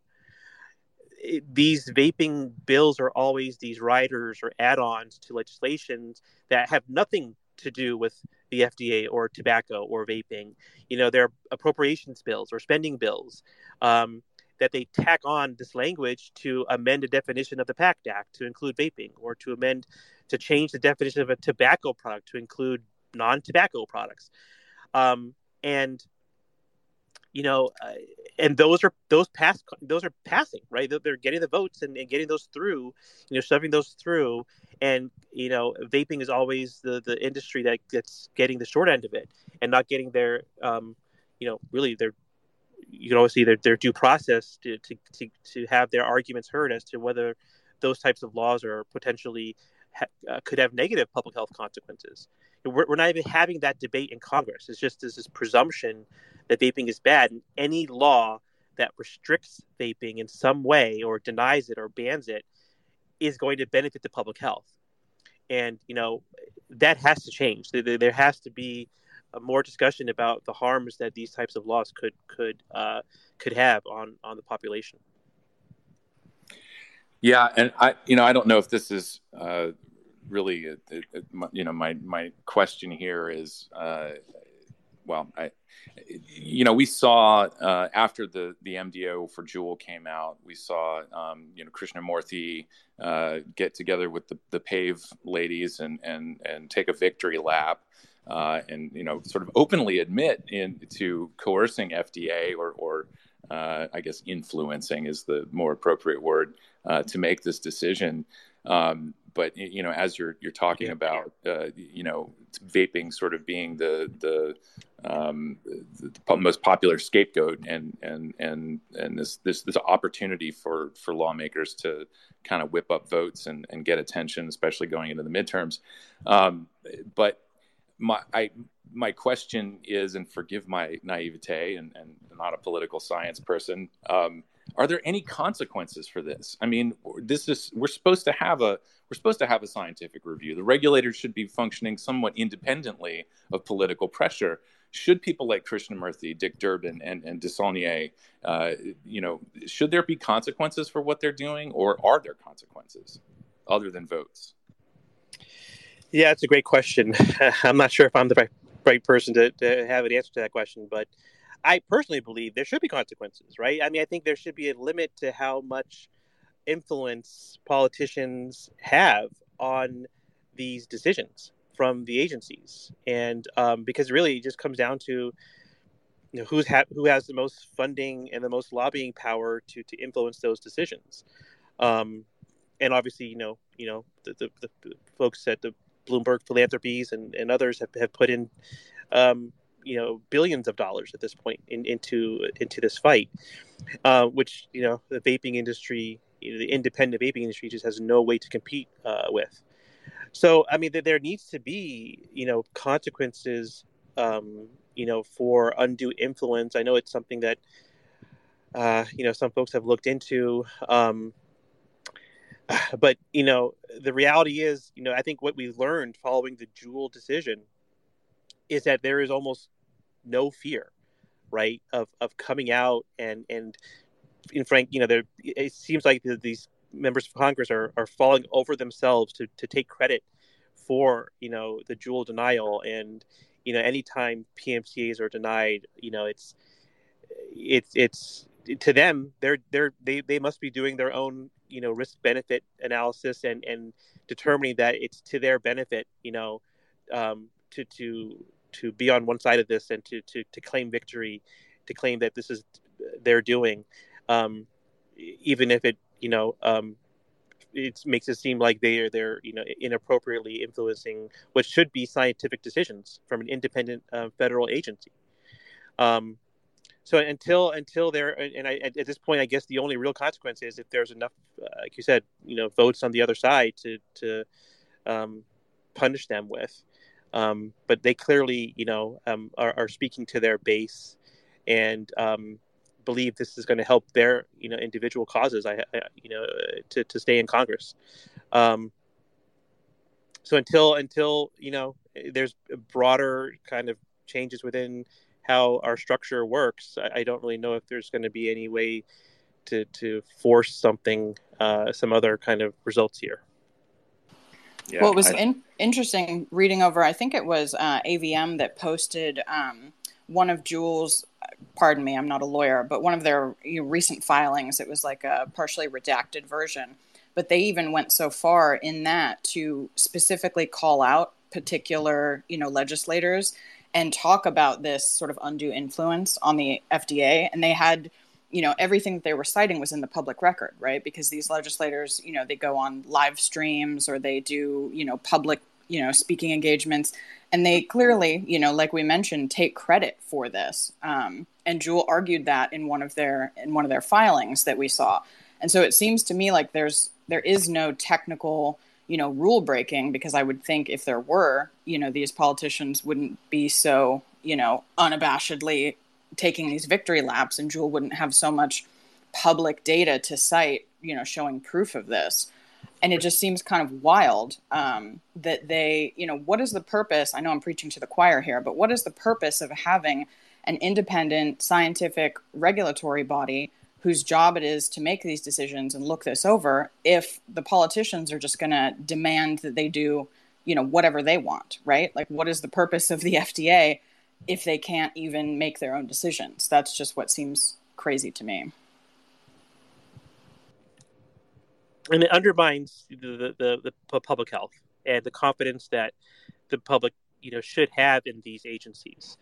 It, these vaping bills are always these riders or add-ons to legislations that have nothing to do with the FDA or tobacco or vaping. You know, they're appropriations bills or spending bills. Um, that they tack on this language to amend a definition of the PACT Act to include vaping, or to amend to change the definition of a tobacco product to include non-tobacco products. Um, and you know, uh, and those are those pass those are passing right? They're getting the votes and, and, getting those through you know shoving those through. And you know vaping is always the the industry that gets getting the short end of it and not getting their um you know really their you can always see their, their due process to, to, to, to have their arguments heard as to whether those types of laws are potentially uh, could have negative public health consequences we're, we're not even having that debate in congress it's just this, presumption that vaping is bad. And any law that restricts vaping in some way or denies it or bans it is going to benefit the public health. And, you know, that has to change. There, there has to be more discussion about the harms that these types of laws could could uh, could have on on the population. Yeah, and I, you know, I don't know if this is uh, really, a, a, you know, my my question here is, uh, well, I, you know, we saw uh, after the the MDO for Juul came out, we saw um, you know Krishnamoorthi uh, get together with the the Pave ladies and and and take a victory lap. Uh, and you know, sort of openly admit into coercing FDA or, or uh, I guess influencing is the more appropriate word uh, to make this decision. Um, but you know, as you're you're talking yeah. about, uh, you know, vaping sort of being the the, um, the, the most popular scapegoat, and and and and this this this opportunity for for lawmakers to kind of whip up votes and and get attention, especially going into the midterms. Um, but my I my question is, and forgive my naivete, and, and not a political science person. Um, are there any consequences for this? I mean, this is we're supposed to have a we're supposed to have a scientific review. The regulators should be functioning somewhat independently of political pressure. Should people like Krishnamoorthi, Dick Durbin, and and DeSaulnier, uh, you know, should there be consequences for what they're doing, or are there consequences other than votes? Yeah, it's a great question. I'm not sure if I'm the right, right person to, to have an answer to that question, but I personally believe there should be consequences, right? I mean, I think there should be a limit to how much influence politicians have on these decisions from the agencies, and um, because really it just comes down to you know who's ha- who has the most funding and the most lobbying power to to influence those decisions, um, and obviously you know you know the, the, the folks at the Bloomberg Philanthropies and, and others have, have put in um, you know billions of dollars at this point in, into into this fight, uh, which you know the vaping industry, you know, the independent vaping industry just has no way to compete uh, with. So I mean, there needs to be you know consequences, um, you know, for undue influence. I know it's something that uh, you know some folks have looked into. Um, but you know the reality is you know i think what we learned following the Juul decision is that there is almost no fear, right, of of coming out and and in Frank, you know, there it seems like these members of Congress are are falling over themselves to to take credit for you know the Juul denial. And you know anytime PMTAs are denied, you know it's it's it's to them they're they're they, they must be doing their own you know risk benefit analysis and and determining that it's to their benefit you know um, to to to be on one side of this and to to, to claim victory, to claim that this is their doing, um, even if it you know um, it makes it seem like they are they're you know inappropriately influencing what should be scientific decisions from an independent uh, federal agency. Um, so until until there and I, at this point, I guess the only real consequence is if there's enough, uh, like you said, you know, votes on the other side to to um, punish them with. Um, but they clearly, you know, um, are, are, speaking to their base and um, believe this is going to help their, you know, individual causes. I, I you know, to, to stay in Congress. Um, so until until you know, there's broader kind of changes within how our structure works, I, I don't really know if there's going to be any way to to force something, uh, some other kind of results here yeah, well, it was I, in, interesting reading over. I think it was uh, AVM that posted um, one of Juul's, Pardon me, I'm not a lawyer, but one of their you know, recent filings. It was like a partially redacted version, but they even went so far in that to specifically call out particular you know legislators and talk about this sort of undue influence on the FDA. And they had you know everything that they were citing was in the public record right because these legislators you know they go on live streams or they do you know public you know speaking engagements and they clearly you know like we mentioned take credit for this um, and Juul argued that in one of their in one of their filings that we saw and so it seems to me like there's there is no technical you know rule breaking because i would think if there were you know these politicians wouldn't be so you know unabashedly taking these victory laps and Juul wouldn't have so much public data to cite, you know, showing proof of this. And it just seems kind of wild um, that they, you know, what is the purpose? I know I'm preaching to the choir here, but what is the purpose of having an independent scientific regulatory body whose job it is to make these decisions and look this over if the politicians are just going to demand that they do, you know, whatever they want, right? Like, what is the purpose of the FDA if they can't even make their own decisions. That's just what seems crazy to me. And it undermines the, the, the public health and the confidence that the public, you know, should have in these agencies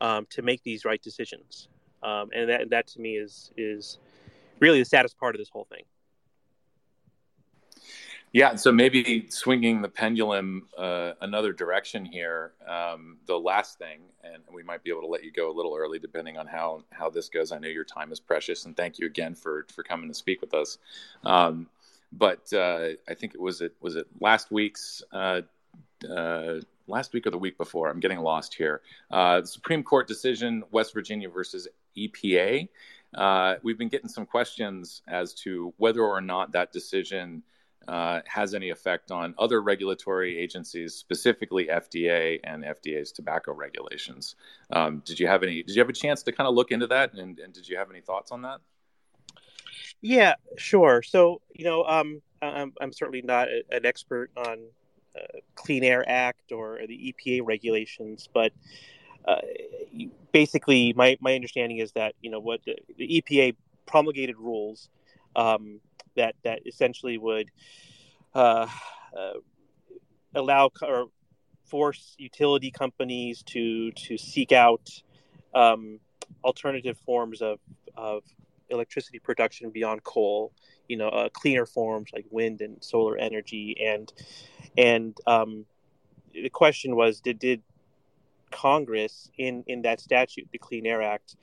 um, to make these right decisions. Um, and that, that to me is is really the saddest part of this whole thing. Yeah, so maybe swinging the pendulum uh, another direction here. Um, the last thing, and we might be able to let you go a little early, depending on how how this goes. I know your time is precious, and thank you again for for coming to speak with us. Um, but uh, I think it was it was it last week's uh, uh last week or the week before. I'm getting lost here. Uh, the Supreme Court decision, West Virginia versus EPA. Uh, we've been getting some questions as to whether or not that decision uh, has any effect on other regulatory agencies, specifically FDA and FDA's tobacco regulations. Um, did you have any? Did you have a chance to kind of look into that, and, and did you have any thoughts on that? Yeah, sure. So you know, um, I'm, I'm certainly not a, an expert on uh, Clean Air Act or the EPA regulations, but uh, basically, my my understanding is that you know what the, the EPA promulgated rules. Um, that that essentially would uh, uh, allow or force utility companies to to seek out um, alternative forms of of electricity production beyond coal. You know, uh, cleaner forms like wind and solar energy, and and um, the question was, did did Congress in in that statute, the Clean Air Act,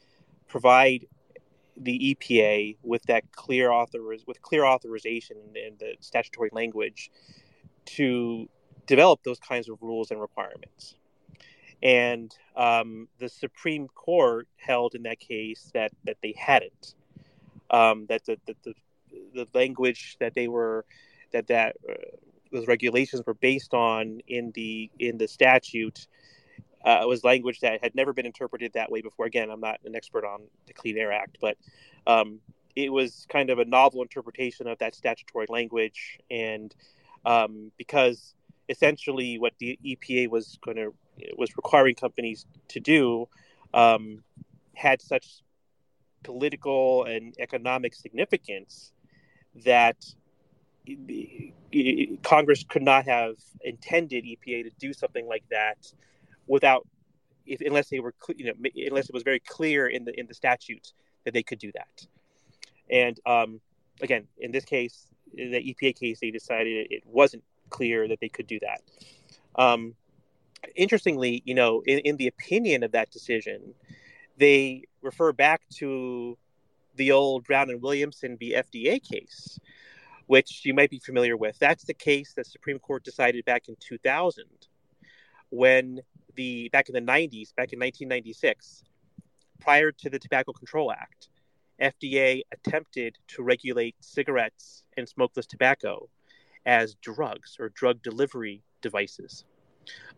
provide the EPA with that clear author with clear authorization and the statutory language to develop those kinds of rules and requirements. And um, the Supreme Court held in that case that that they hadn't. Um, that the, the, the the language that they were that that uh, those regulations were based on in the in the statute uh, was language that had never been interpreted that way before. Again, I'm not an expert on the Clean Air Act, but um, it was kind of a novel interpretation of that statutory language, and um, because essentially what the EPA was going to was requiring companies to do um, had such political and economic significance that Congress could not have intended EPA to do something like that without if unless they were you know unless it was very clear in the in the statutes that they could do that. And um, again in this case in the epa case they decided it wasn't clear that they could do that. Um, interestingly you know in, in the opinion of that decision they refer back to the old brown and williamson v. Fda case which you might be familiar with. That's the case that supreme court decided back in 2000 when the back in the 90s, back in 1996, prior to the Tobacco Control Act, FDA attempted to regulate cigarettes and smokeless tobacco as drugs or drug delivery devices,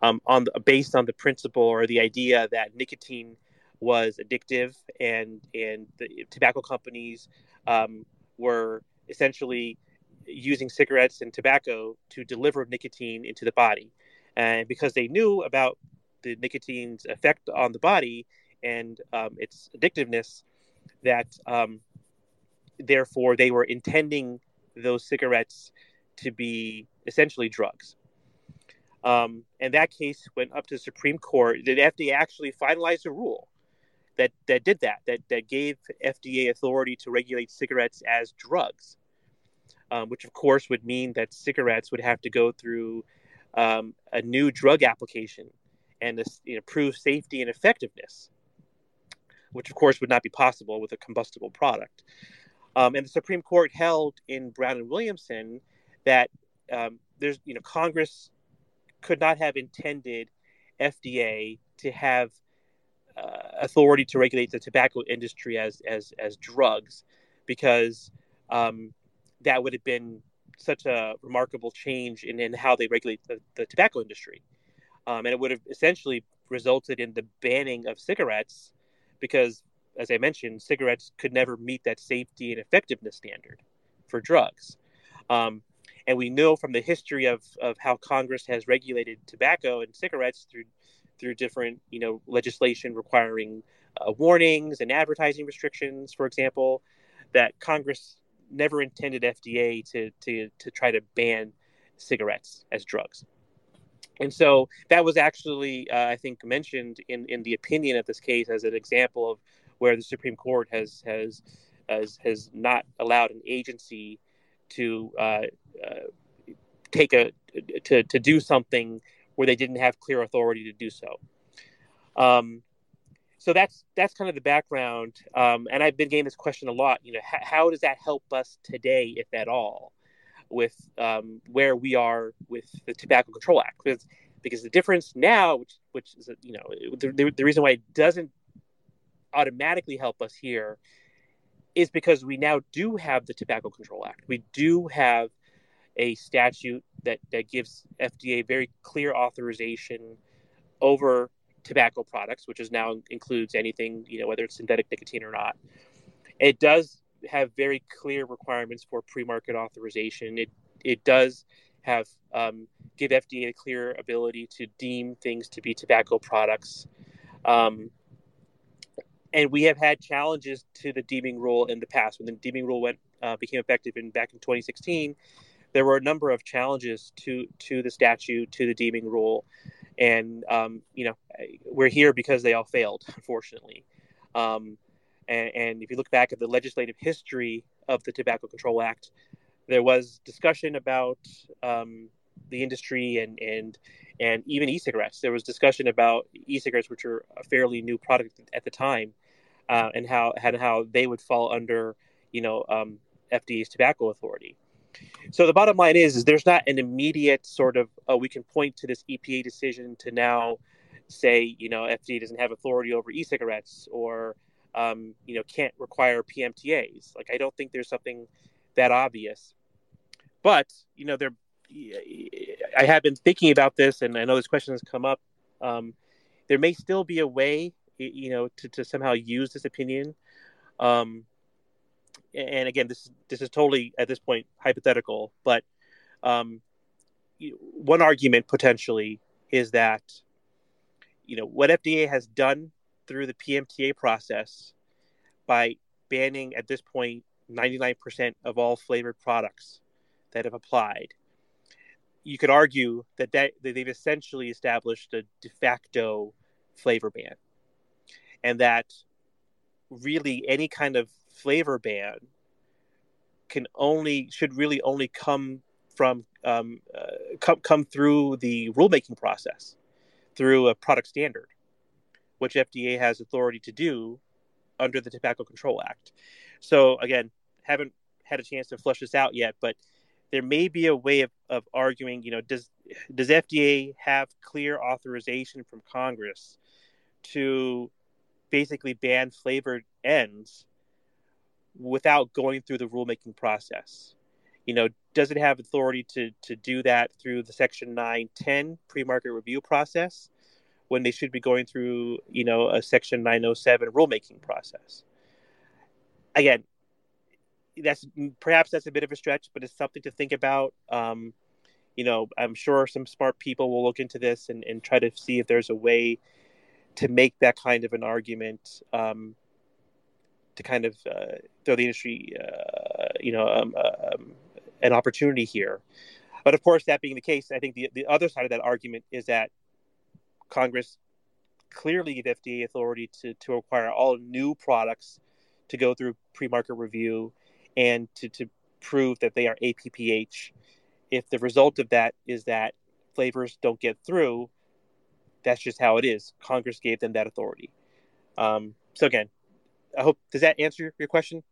um, on the, based on the principle or the idea that nicotine was addictive and and the tobacco companies um, were essentially using cigarettes and tobacco to deliver nicotine into the body. And because they knew about the nicotine's effect on the body and um, its addictiveness that um, therefore they were intending those cigarettes to be essentially drugs. Um, and that case went up to the Supreme Court. The FDA actually finalized a rule that that did that that that gave FDA authority to regulate cigarettes as drugs, um, which of course would mean that cigarettes would have to go through um, a new drug application and this, you know, prove safety and effectiveness, which of course would not be possible with a combustible product. Um, and the Supreme Court held in Brown and Williamson that um, there's you know Congress could not have intended FDA to have authority to regulate the tobacco industry as as as drugs, because um, that would have been such a remarkable change in, in how they regulate the, the tobacco industry. Um, and it would have essentially resulted in the banning of cigarettes because, as I mentioned, cigarettes could never meet that safety and effectiveness standard for drugs. Um, and we know from the history of, of how Congress has regulated tobacco and cigarettes through through different you know legislation requiring uh, warnings and advertising restrictions, for example, that Congress never intended FDA to to to try to ban cigarettes as drugs. And so that was actually, uh, I think, mentioned in, in the opinion of this case as an example of where the Supreme Court has has has, has not allowed an agency to uh, uh, take a to to do something where they didn't have clear authority to do so. Um, so that's that's kind of the background. Um, and I've been getting this question a lot. You know, h- how does that help us today, if at all, with um, where we are with the Tobacco Control Act? Because because the difference now, which which is you know the, the, the reason why it doesn't automatically help us here is because we now do have the Tobacco Control Act. We do have a statute that, that gives FDA very clear authorization over tobacco products, which is now includes anything, you know, whether it's synthetic nicotine or not. It does have very clear requirements for pre-market authorization. It it does have um, give FDA a clear ability to deem things to be tobacco products. Um, and we have had challenges to the deeming rule in the past. When the deeming rule went uh, became effective in back in 2016, there were a number of challenges to to the statute, to the deeming rule, and um, you know we're here because they all failed, unfortunately. Um, and, and, if you look back at the legislative history of the Tobacco Control Act, there was discussion about um, the industry and and and even e-cigarettes. There was discussion about e-cigarettes, which are a fairly new product at the time, uh, and how and how they would fall under you know um, FDA's tobacco authority. So the bottom line is, is there's not an immediate sort of uh, we can point to this EPA decision to now say you know FDA doesn't have authority over e-cigarettes or um, you know can't require PMTAs. Like I don't think there's something that obvious. But you know there, I have been thinking about this, and I know this question has come up. Um, there may still be a way, you know, to, to somehow use this opinion. Um, and again, this this is totally at this point hypothetical, but um, one argument potentially is that you know what FDA has done through the PMTA process by banning at this point 99% of all flavored products that have applied. You could argue that, that, that they've essentially established a de facto flavor ban, and that really any kind of flavor ban can only should really only come from um, uh, come come through the rulemaking process, through a product standard, which FDA has authority to do under the Tobacco Control Act. So again, haven't had a chance to flush this out yet, but there may be a way of, of arguing, you know, does does FDA have clear authorization from Congress to basically ban flavored ENDS without going through the rulemaking process? You know, does it have authority to to do that through the Section 910 pre-market review process when they should be going through, you know, a Section 907 rulemaking process? Again, that's perhaps that's a bit of a stretch, but it's something to think about. Um, you know, I'm sure some smart people will look into this and, and try to see if there's a way to make that kind of an argument um, to kind of uh, throw the industry, uh, you know, um, uh, um, an opportunity here. But of course, that being the case, I think the, the other side of that argument is that Congress clearly give FDA authority to, to require all new products to go through pre-market review and to, to prove that they are APPH. If the result of that is that flavors don't get through, that's just how it is. Congress gave them that authority. Um, so again, I hope does that answer your question?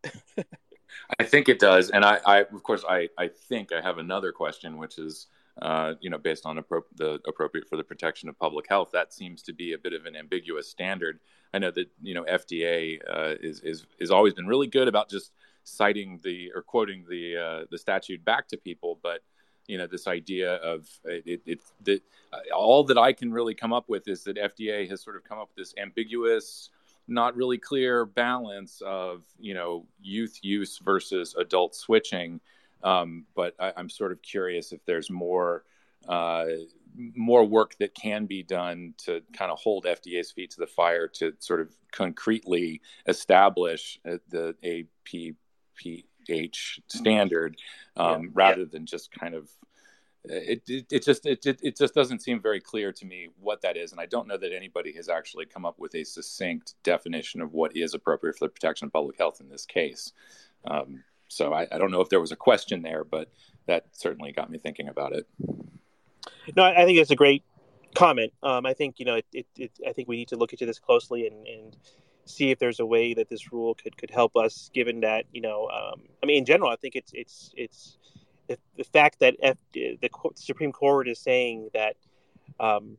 I think it does, and I, I, of course, I, I think I have another question, which is, uh, you know, based on appro- the appropriate for the protection of public health. That seems to be a bit of an ambiguous standard. I know that you know FDA uh, is is is always been really good about just citing the or quoting the uh, the statute back to people, but you know this idea of it, it, that uh, all that I can really come up with is that FDA has sort of come up with this ambiguous not really clear balance of you know youth use versus adult switching. Um, but I, am sort of curious if there's more uh, more work that can be done to kind of hold FDA's feet to the fire to sort of concretely establish uh, the APPH standard um, yeah. rather yeah. than just kind of it, it, it just it, it just doesn't seem very clear to me what that is and i don't know that anybody has actually come up with a succinct definition of what is appropriate for the protection of public health in this case. Um, so I, I, don't know if there was a question there but that certainly got me thinking about it. No i think it's a great comment. Um, i think you know it, i think we need to look into this closely and, and see if there's a way that this rule could could help us given that you know um, i mean in general i think it's it's it's the fact that F, the Supreme Court is saying that, um,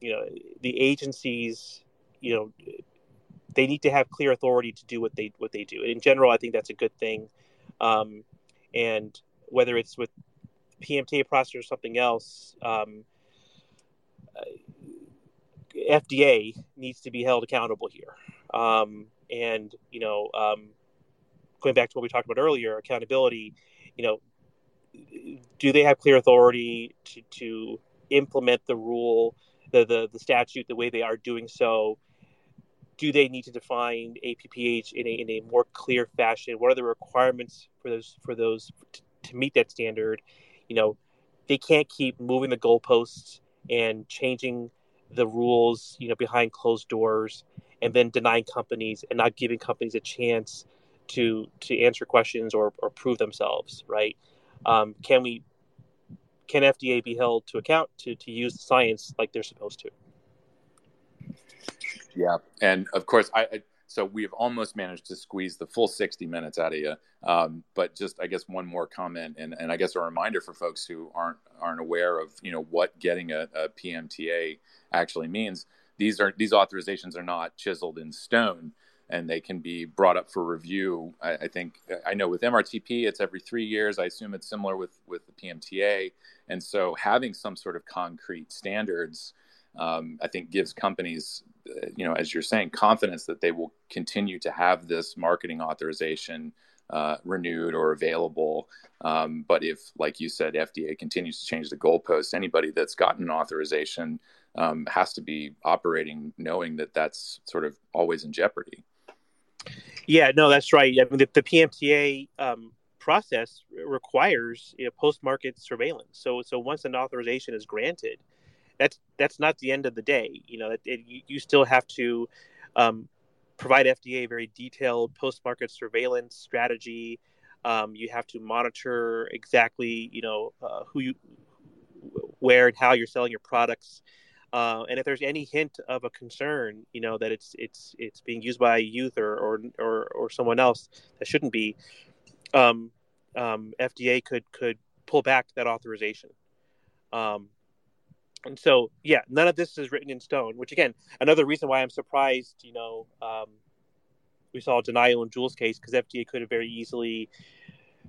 you know, the agencies, you know, they need to have clear authority to do what they what they do. in general, I think that's a good thing. Um, and whether it's with PMTA process or something else, um, uh, FDA needs to be held accountable here. Um, and you know, um, going back to what we talked about earlier, accountability. You know, do they have clear authority to, to implement the rule, the, the, the statute, the way they are doing so? Do they need to define APPH in a, in a more clear fashion? What are the requirements for those for those to, to meet that standard? You know, they can't keep moving the goalposts and changing the rules, you know, behind closed doors, and then denying companies and not giving companies a chance to to answer questions or, or prove themselves, right? Um, can we can FDA be held to account to to use the science like they're supposed to? Yeah, and of course, I, I so we've almost managed to squeeze the full 60 minutes out of you. Um, but just, I guess, one more comment, and, and I guess a reminder for folks who aren't aren't aware of, you know, what getting a, a PMTA actually means. These are these authorizations are not chiseled in stone and they can be brought up for review. I, I, think I know with MRTP it's every three years. I assume it's similar with with the PMTA, and so having some sort of concrete standards, um, I think gives companies, uh, you know, as you're saying, confidence that they will continue to have this marketing authorization. Uh, renewed or available. Um, but if, like you said, FDA continues to change the goalposts, anybody that's gotten an authorization um, has to be operating knowing that that's sort of always in jeopardy. Yeah, no, that's right. I mean, the, the PMTA um, process requires you know, post-market surveillance. So, so once an authorization is granted, that's that's not the end of the day. You know, it, it, you still have to um, provide FDA a very detailed post-market surveillance strategy. Um, you have to monitor exactly, you know, uh, who you, where and how you're selling your products. Uh, and if there's any hint of a concern, you know that it's it's it's being used by a youth or or or, or someone else that shouldn't be, um, um, FDA could could pull back that authorization. Um, and so, yeah, none of this is written in stone. Which again, another reason why I'm surprised. You know, um, we saw denial in Juul's case because FDA could have very easily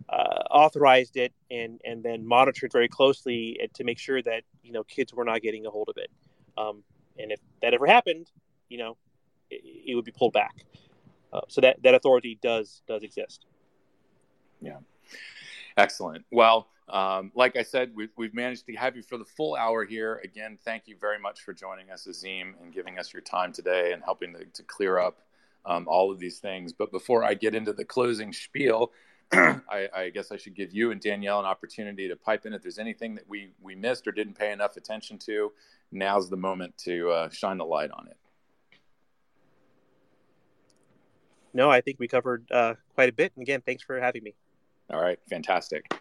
uh, authorized it and and then monitored very closely to make sure that you know kids were not getting a hold of it. Um, and if that ever happened, you know, it, it would be pulled back. Uh, so that that authority does does exist. Yeah, excellent. Well, um, like I said, we've, we've managed to have you for the full hour here. Again, thank you very much for joining us, Azim, and giving us your time today and helping to, to clear up um, all of these things. But before I get into the closing spiel, I, I, guess I should give you and Danielle an opportunity to pipe in if there's anything that we, we missed or didn't pay enough attention to now's the moment to uh, shine the light on it. No, I think we covered uh, quite a bit. And again, thanks for having me. All right, fantastic.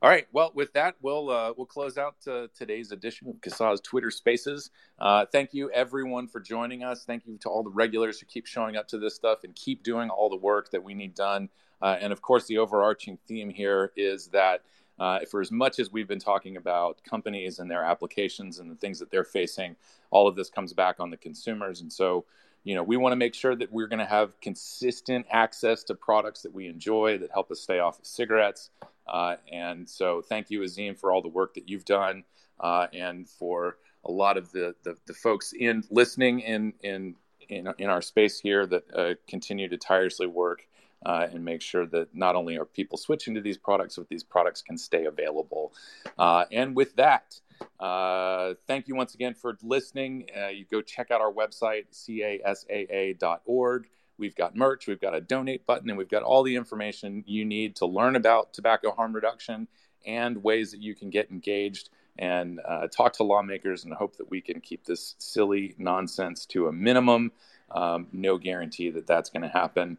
All right. Well, with that, we'll uh, we'll close out uh, today's edition of CASAA's Twitter Spaces. Uh, thank you, everyone, for joining us. Thank you to all the regulars who keep showing up to this stuff and keep doing all the work that we need done. Uh, and of course, the overarching theme here is that uh, for as much as we've been talking about companies and their applications and the things that they're facing, all of this comes back on the consumers. And so, you know, we want to make sure that we're going to have consistent access to products that we enjoy that help us stay off of cigarettes. Uh, and so, thank you, Azim, for all the work that you've done, uh, and for a lot of the, the, the folks in listening in in in, in our space here that uh, continue to tirelessly work uh, and make sure that not only are people switching to these products, but these products can stay available. Uh, and with that, uh, thank you once again for listening. you go check out our website, casaa.org. We've got merch, we've got a donate button, and we've got all the information you need to learn about tobacco harm reduction and ways that you can get engaged and uh, talk to lawmakers and hope that we can keep this silly nonsense to a minimum. Um, no guarantee that that's going to happen.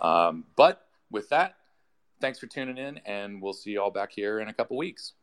Um, but with that, thanks for tuning in, and we'll see you all back here in a couple weeks.